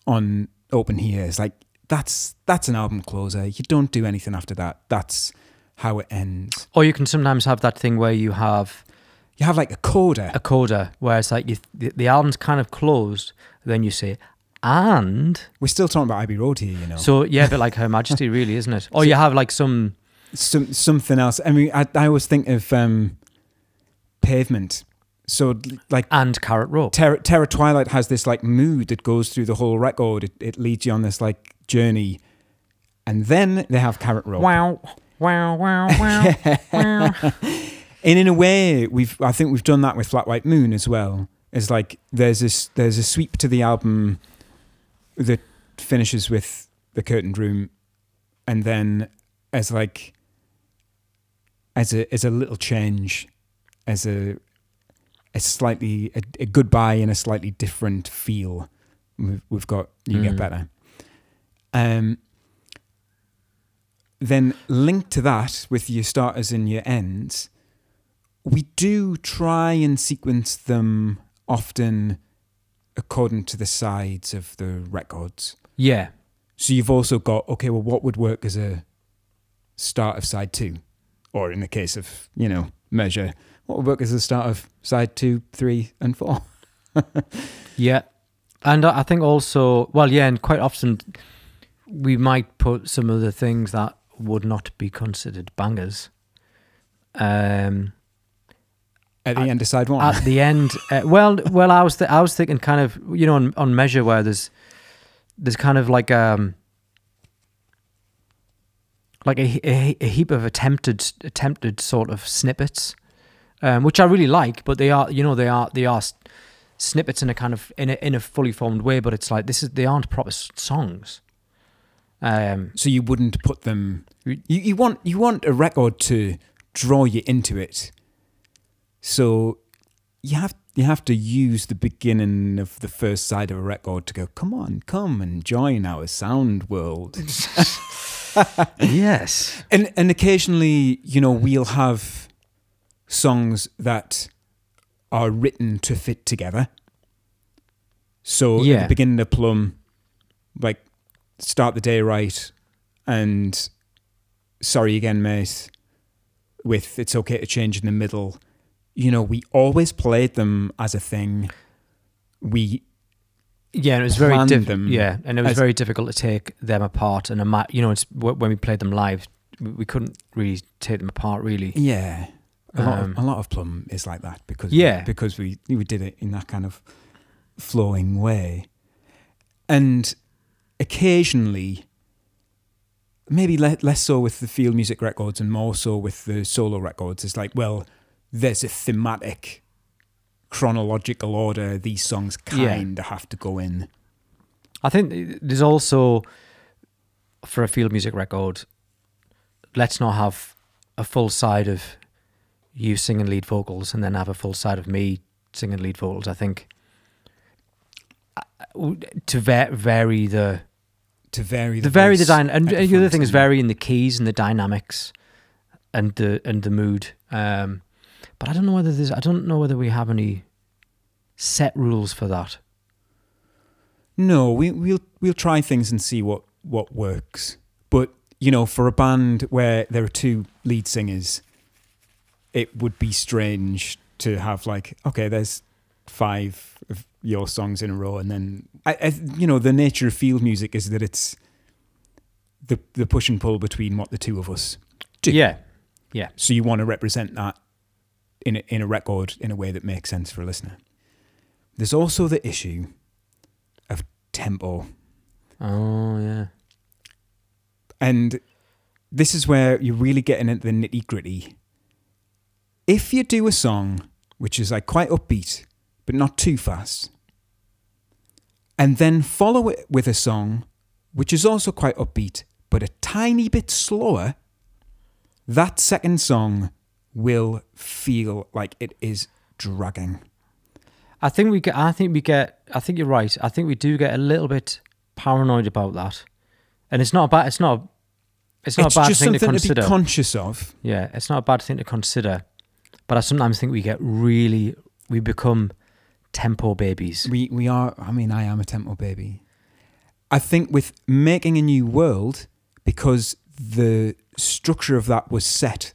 on "Open Here" is like that's that's an album closer. You don't do anything after that. That's how it ends. Or you can sometimes have that thing where you have You have like a coda. a coda where it's like you, the, the album's kind of closed, then you say and We're still talking about Abbey Road here, you know. so yeah, but like Her Majesty really, isn't it? Or you have like some some something else. I mean, I, I always think of um, Pavement. So like and Carrot Rope. Terror, Terror Twilight has this like mood that goes through the whole record. It, it leads you on this like journey, and then they have Carrot Rope. Wow, wow, wow, wow, wow. And in a way, we've I think we've done that with Flat White Moon as well. It's like there's this there's a sweep to the album that finishes with the curtained room, and then as like as a as a little change, as a a slightly a, a goodbye and a slightly different feel. We've, we've got you get Mm. better. Um. Then linked to that with your starters and your ends, we do try and sequence them often according to the sides of the records. Yeah, So you've also got okay, well, what would work as a start of side two, or in the case of you know measure, what book is the start of side two, three, and four? yeah, and I think also well, yeah, and quite often we might put some of the things that would not be considered bangers. Um, At the At- end of side one. at the end. Uh, well, well, I was th- I was thinking kind of you know on, on measure where there's there's kind of like um like a, a, a heap of attempted attempted sort of snippets, um, which I really like, but they are you know they are they are snippets in a kind of in a in a fully formed way, but it's like this is they aren't proper songs. Um, so you wouldn't put them. You, you want you want a record to draw you into it. So you have you have to use the beginning of the first side of a record to go. Come on, come and join our sound world. yes. And and occasionally, you know, we'll have songs that are written to fit together. So at Yeah. the beginning of Plumb, like start the day right, and sorry again, mate. With it's okay to change in the middle. You know, we always played them as a thing. we Yeah, and it was very diff- them Yeah, and it was as- very difficult to take them apart. And ima- you know, it's when we played them live, we couldn't really take them apart. Really, yeah a lot Um, of, a lot of plumb is like that because Yeah. because we we did it in that kind of flowing way, and occasionally. Maybe le- less so with the field music records and more so with the solo records. It's like, well, there's a thematic, chronological order. These songs kind of have to go in. I think there's also for a field music record. Let's not have a full side of you singing lead vocals and then have a full side of me singing lead vocals. I think uh, to va- vary the To vary the the, vary the and at the other thing is and- varying the keys and the dynamics and the and the mood. Um, but I don't know whether there's I don't know whether we have any set rules for that. No, we, we'll we'll try things and see what what works. But you know, for a band where there are two lead singers, it would be strange to have like, okay, there's five of your songs in a row, and then I, I you know, the nature of field music is that it's the the push and pull between what the two of us do. Yeah, yeah. So you want to represent that in a, in a record in a way that makes sense for a listener. There's also the issue of tempo. Oh yeah. And this is where you're really getting into the nitty gritty. If you do a song which is like quite upbeat, but not too fast, and then follow it with a song which is also quite upbeat, but a tiny bit slower, that second song will feel like it is dragging. I think we get. I think we get. I think you're right. I think we do get a little bit paranoid about that, and it's not a bad. It's not. It's not it's a bad just thing to something to, consider. be conscious of. yeah, it's not a bad thing to consider, but I sometimes think we get really. We become tempo babies. We we are. I mean, I am a tempo baby. I think with making a new world, because the structure of that was set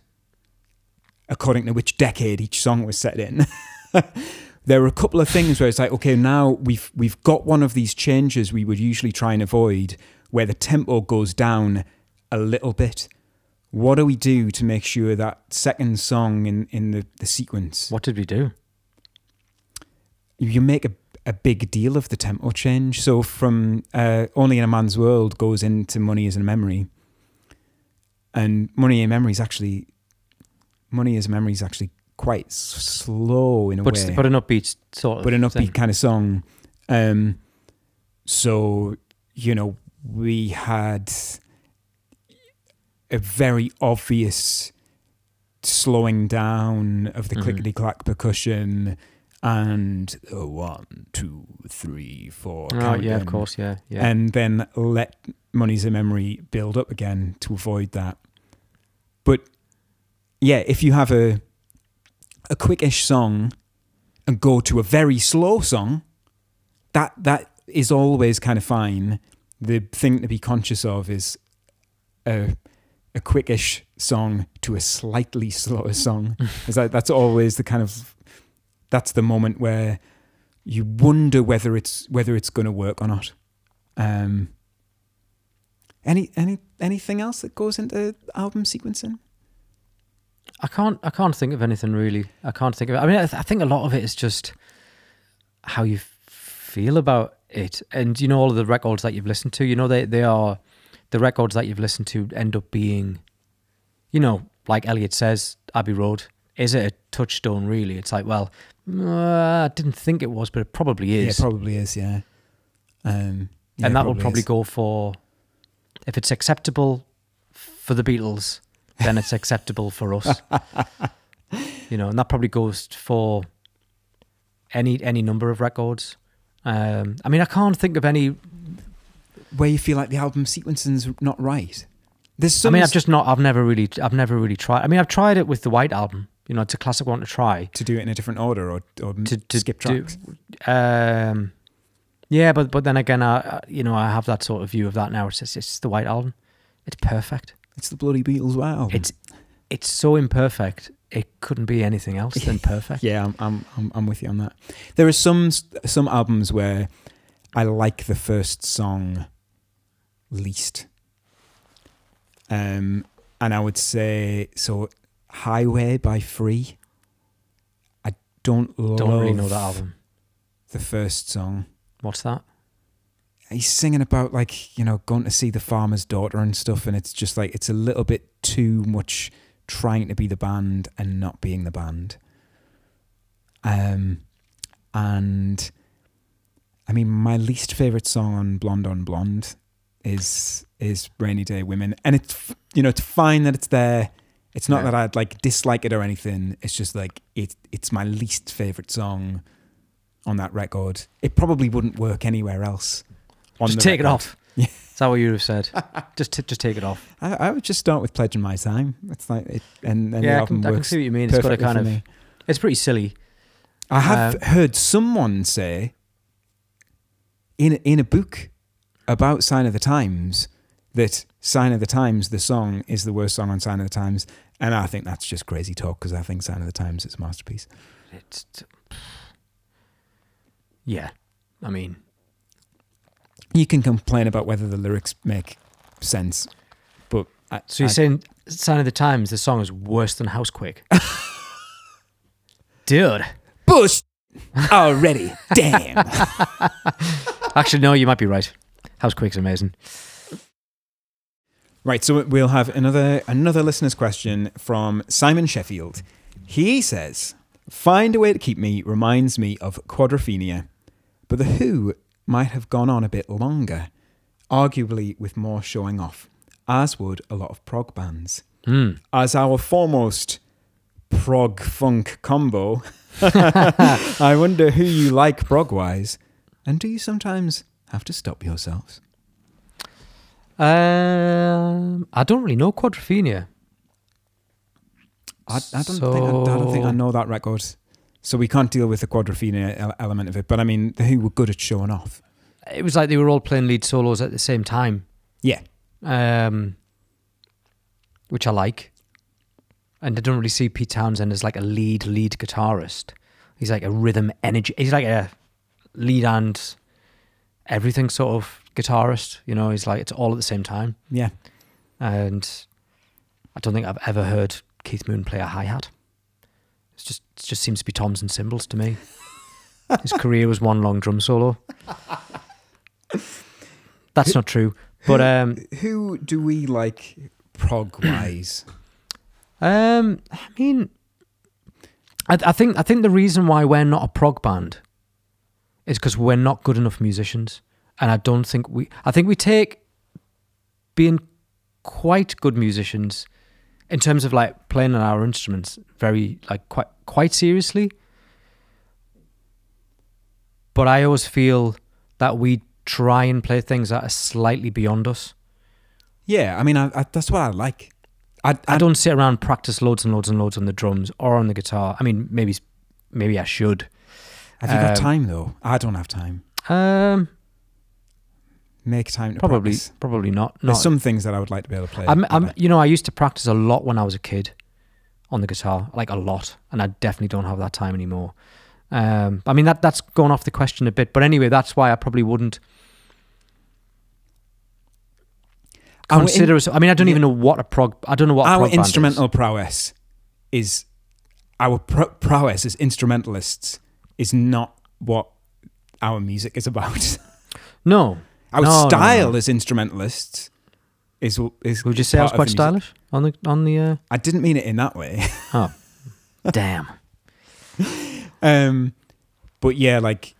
according to which decade each song was set in. there were a couple of things where it's like, okay, now we've we've got one of these changes we would usually try and avoid, where the tempo goes down a little bit. What do we do to make sure that second song in, in the, the sequence What did we do? you make a, a big deal of the tempo change. So from uh, Only in a Man's World goes into Money is a Memory. And Money in Memory is actually, Money is a Memory is actually quite s- slow in a But way, but an upbeat sort of. but an upbeat thing. kind of song. Um, so, you know, we had a very obvious slowing down of the Mhm. clickety clack percussion and a one, two, three, four. Oh yeah, of course, yeah, yeah. And then let Money's a Memory build up again to avoid that. But yeah, if you have a a quickish song and go to a very slow song, that that is always kind of fine. The thing to be conscious of is a a quickish song to a slightly slower song. Is that that's always the kind of that's the moment where you wonder whether it's whether it's going to work or not. Um, any any anything else that goes into album sequencing? I can't. I can't think of anything really. I can't think of it. I mean, I, th- I think a lot of it is just how you f- feel about it, and you know, all of the records that you've listened to. You know, they they are the records that you've listened to end up being, you know, like Elliot says, Abbey Road. Is it a touchstone? Really? It's like, well, uh, I didn't think it was, but it probably is. Yeah, probably is. Yeah, um, yeah, and that will probably is. go for if it's acceptable for the Beatles, then it's acceptable for us. you know, and that probably goes for any any number of records. Um, I mean, I can't think of any. Where you feel like the album sequencing's not right. There's I mean, I've just not. I've never really. I've never really tried. I mean, I've tried it with the White Album. You know, it's a classic one to try. to do it in a different order or or To- to skip do- tracks. Um, yeah, but but then again, I I- you know I have that sort of view of that now. It's just, it's the White Album. It's perfect. It's the bloody Beatles wow. It's it's so imperfect it couldn't be anything else than perfect. Yeah, I'm, I'm, I'm, I'm with you on that. There are some some albums where I like the first song least, um, and I would say so. Highway by Free. I don't love Don't really know that album. the first song. What's that? He's singing about like you know going to see the farmer's daughter and stuff, and it's just like it's a little bit too much trying to be the band and not being the band. Um, and I mean, my least favorite song on Blonde on Blonde is is Rainy Day Women, and it's you know it's fine that it's there. It's not Yeah. that I'd like dislike it or anything. It's just like it it's my least favorite song on that record. It probably wouldn't work anywhere else. on just take it off. Yeah. Is that what you would have said? just t- just take it off. I, I would just start with pledging my time. It's like it, and, and the yeah, I can, I can see what you mean. It's got a kind of. me. It's pretty silly. I have Um, heard someone say in in a book about Sign of the Times that Sign of the Times, the song, is the worst song on Sign of the Times, and I think that's just crazy talk because I think Sign of the Times is a masterpiece. It's. Yeah, I mean, You can complain about whether the lyrics make sense, but I, so you're I- saying "Sign of the Times" the song is worse than Housequake? Dude, Bush already. Damn. actually, no, you might be right. Housequake's amazing. Right, so we'll have another another listener's question from Simon Sheffield. He says, "Find a way to keep me reminds me of Quadrophenia, but the Who might have gone on a bit longer, arguably with more showing off, as would a lot of prog bands. Hmm. As our foremost prog funk combo, I wonder who you like prog wise, and do you sometimes have to stop yourselves?" Um, I don't really know Quadrophenia. I, I don't think I, I don't think I know that record, so we can't deal with the quadrophenia element of it. But I mean, the Who were good at showing off. It was like they were all playing lead solos at the same time. Yeah, um, which I like. And I don't really see Pete Townshend as like a lead lead guitarist. He's like a rhythm energy. He's like a lead and everything sort of guitarist. You know, he's like it's all at the same time. yeah. And I don't think I've ever heard Keith Moon play a hi hat. It's just it just seems to be toms and cymbals to me. His career was one long drum solo. That's not true, but um, Who do we like prog wise? Um, I mean, I, I think I think the reason why we're not a prog band is because we're not good enough musicians, and I don't think we. I think we take being quite good musicians in terms of like playing on our instruments very like quite quite seriously. But I always feel that we try and play things that are slightly beyond us. yeah, I mean, I, I, that's what I like. I, I don't sit around practice loads and loads and loads on the drums or on the guitar. I mean, maybe maybe I should. Have you got um, time though? I don't have time. Um, Make time to probably practice. probably not. There's some things that I would like to be able to play. I'm, but I'm, I- you know, I used to practice a lot when I was a kid on the guitar, like a lot, and I definitely don't have that time anymore. Um, I mean, that that's going off the question a bit, but anyway, that's why I probably wouldn't Our in- consider. us I mean, I don't even know what a prog. I don't know what a our prog band is. instrumental prowess is our pro- prowess as instrumentalists is not what our music is about. No, Our No, no, style no. as instrumentalists is is. would you say I was quite stylish on the on the? Uh, I didn't mean it in that way. oh, damn. um, but yeah, like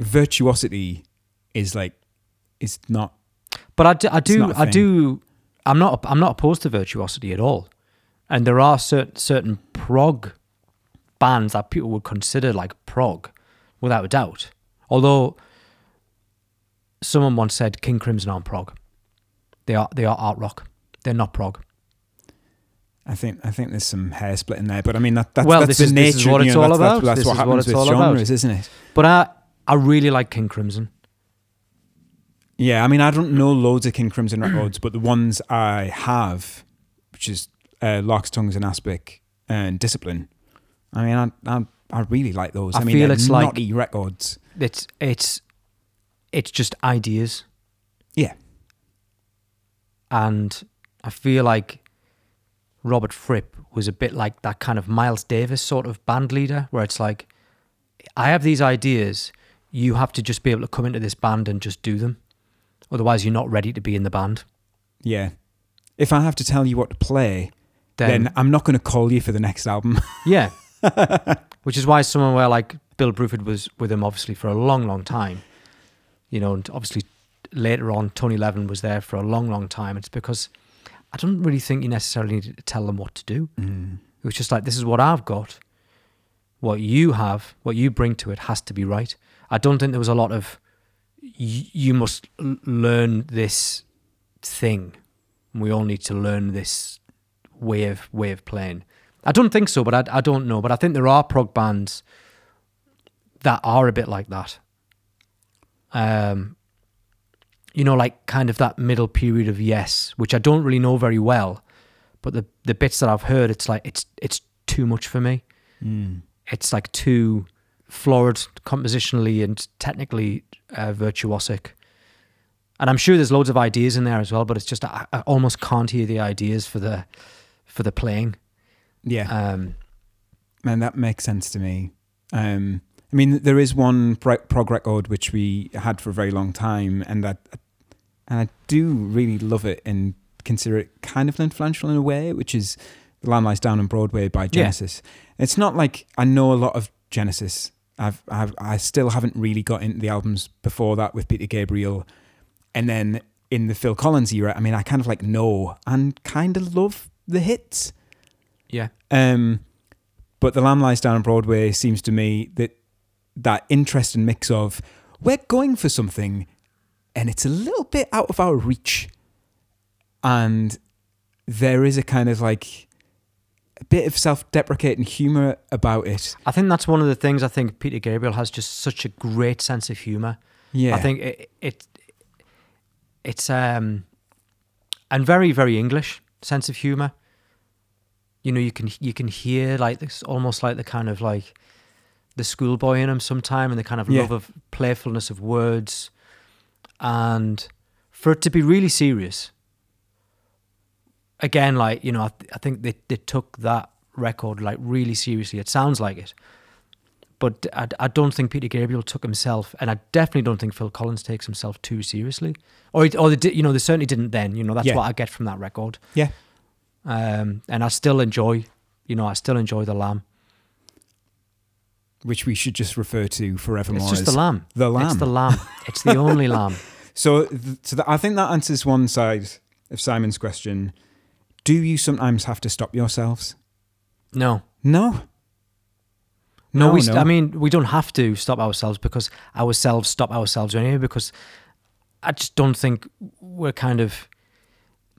virtuosity is like is not. But I do, I do, I do. I'm not. I'm not opposed to virtuosity at all. And there are certain certain prog bands that people would consider like prog, without a doubt. Although someone once said King Crimson aren't prog. They are. They are art rock. They're not prog. I think I think there's some hair splitting there, but I mean that that's, Well, that's this the is- nature. this is what you know, all that's, that's- about. That's, This what what happens it's with all about. genres, isn't it? But I I really like King Crimson. Yeah, I mean, I don't know loads of King Crimson records, but the ones I have, which is uh, Larks' Tongues in Aspic, and Discipline. I mean, I I, I really like those. I, I mean, feel it's like- naughty records. It's it's it's just ideas, Yeah, and I feel like Robert Fripp was a bit like that kind of Miles Davis sort of band leader, where it's like, I have these ideas, you have to just be able to come into this band and just do them, otherwise you're not ready to be in the band. yeah. If I have to tell you what to play, Then, then I'm not going to call you for the next album. yeah, which is why someone where like Bill Bruford was with him obviously for a long, long time, you know, and obviously later on Tony Levin was there for a long, long time. It's because I don't really think you necessarily need to tell them what to do. Mm. It was just like, this is what I've got. What you have, what you bring to it has to be right. I don't think there was a lot of, you must learn this thing. We all need to learn this way of way of playing. I don't think so, but I, I don't know. But I think there are prog bands that are a bit like that. Um, you know, like kind of that middle period of Yes, which I don't really know very well, but the the bits that I've heard, it's like it's it's too much for me. Mm. It's like too florid compositionally and technically uh, virtuosic. And I'm sure there's loads of ideas in there as well, but it's just I, I almost can't hear the ideas for the for the playing. Yeah, Um, man, that makes sense to me. Um, I mean, there is one prog record which we had for a very long time, and I and I do really love it and consider it kind of influential in a way, which is "The Lamb Lies Down on Broadway" by Genesis. It's not like I know a lot of Genesis. I've, I've I still haven't really got into the albums before that with Peter Gabriel, and then in the Phil Collins era, I mean, I kind of like know and kind of love the hits. Yeah, Um, but the Lamb Lies Down on Broadway seems to me that that interesting mix of we're going for something, and it's a little bit out of our reach, and there is a kind of like a bit of self-deprecating humor about it. I think that's one of the things. I think Peter Gabriel has just such a great sense of humor. Yeah, I think it, it it's um and very very English sense of humor. You know, you can you can hear like this almost like the kind of like the schoolboy in him sometime, and the kind of Yeah. love of playfulness of words, and for it to be really serious. Again, like you know, I, th- I think they they took that record like really seriously. It sounds like it but I, I don't think Peter Gabriel took himself, and I definitely don't think Phil Collins takes himself too seriously, or or they did, you know they certainly didn't then. You know that's Yeah. what I get from that record. Yeah. Um, and I still enjoy, you know, I still enjoy the Lamb. which we should just refer to forevermore It's just the Lamb. the Lamb. It's the Lamb. It's the only Lamb. So, th- so that, I think that answers one side of Simon's question. Do you sometimes have to stop yourselves? No, No. no, No, we. st- no. I mean, we don't have to stop ourselves because ourselves stop ourselves anyway. Because I just don't think we're kind of.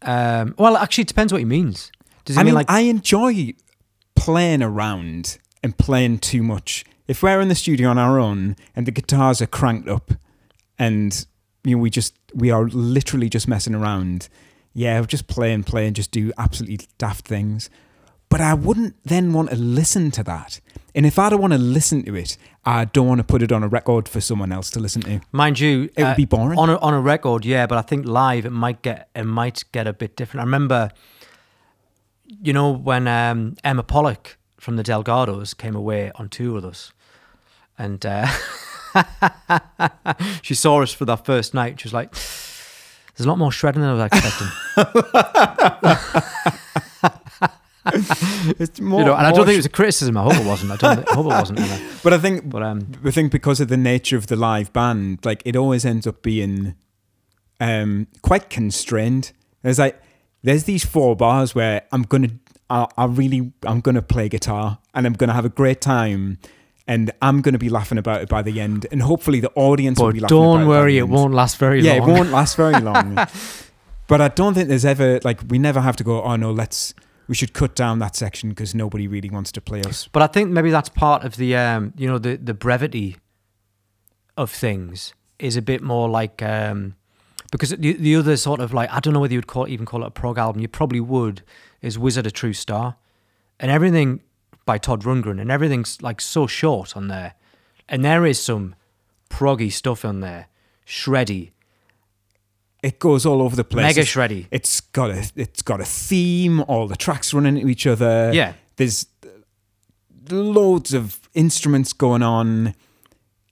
Um, well, actually, it depends what he means. Does he I mean, mean, like I enjoy playing around and playing too much. If we're in the studio on our own and the guitars are cranked up, and you know we just we are literally just messing around, yeah, just play and play and just do absolutely daft things. But I wouldn't then want to listen to that. And if I don't want to listen to it, I don't want to put it on a record for someone else to listen to. Mind you, It would uh, be boring. on a, on a record. Yeah, but I think live it might get it might get a bit different. I remember, you know, when um, Emma Pollock from the Delgados came away on tour with us, and uh, she saw us for that first night. She was like, "There's a lot more shredding than I was expecting." It's more, you know, and I don't think it was a criticism. I hope it wasn't. I don't. Think, I hope it wasn't. Emma. But I think But um, I think because of the nature of the live band, like it always ends up being um, quite constrained. There's like there's these four bars where I'm gonna, I, I really, I'm gonna play guitar and I'm gonna have a great time, and I'm gonna be laughing about it by the end, and hopefully the audience will be laughing. about don't worry, it won't last very Yeah, long. Yeah, it won't last very long. but I don't think there's ever like we never have to go. Oh no, let's we should cut down that section because nobody really wants to play us. But I think maybe that's part of the um, you know the the brevity of things is a bit more like um, because the the other sort of like I don't know whether you'd call even call it a prog album. You probably would. Is Wizard a True Star? and everything by Todd Rundgren, and everything's like so short on there, and there is some proggy stuff on there, shreddy, It goes all over the place. mega shreddy. It's got a it's got a theme. All the tracks run into each other. Yeah. There's loads of instruments going on.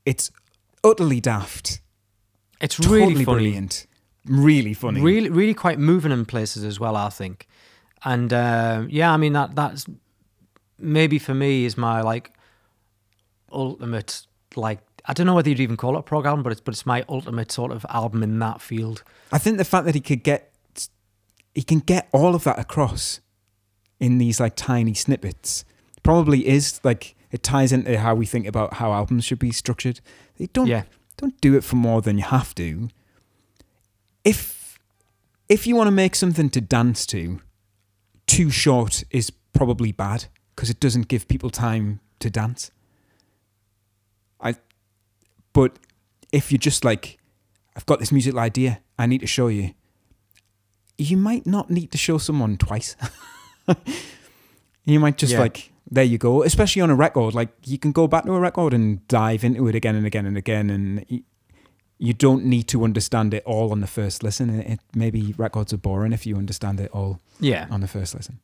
It's utterly daft. It's Totally really funny. brilliant. Really funny. really really quite moving in places as well i think and uh, yeah i mean that that's maybe for me is my like ultimate like i don't know whether you'd even call it a prog album but it's but it's my ultimate sort of album in that field I think the fact that he could get he can get all of that across in these like tiny snippets probably is like it ties into how we think about how albums should be structured. They don't yeah don't do it for more than you have to. If if you want to make something to dance to, too short is probably bad because it doesn't give people time to dance. But if you're just like I've got this musical idea, I need to show you. You might not need to show someone twice. you might just Yeah. like there you go, especially on a record. Like you can go back to a record and dive into it again and again and again, and you don't need to understand it all on the first listen. It, it maybe records are boring if you understand it all yeah on the first listen.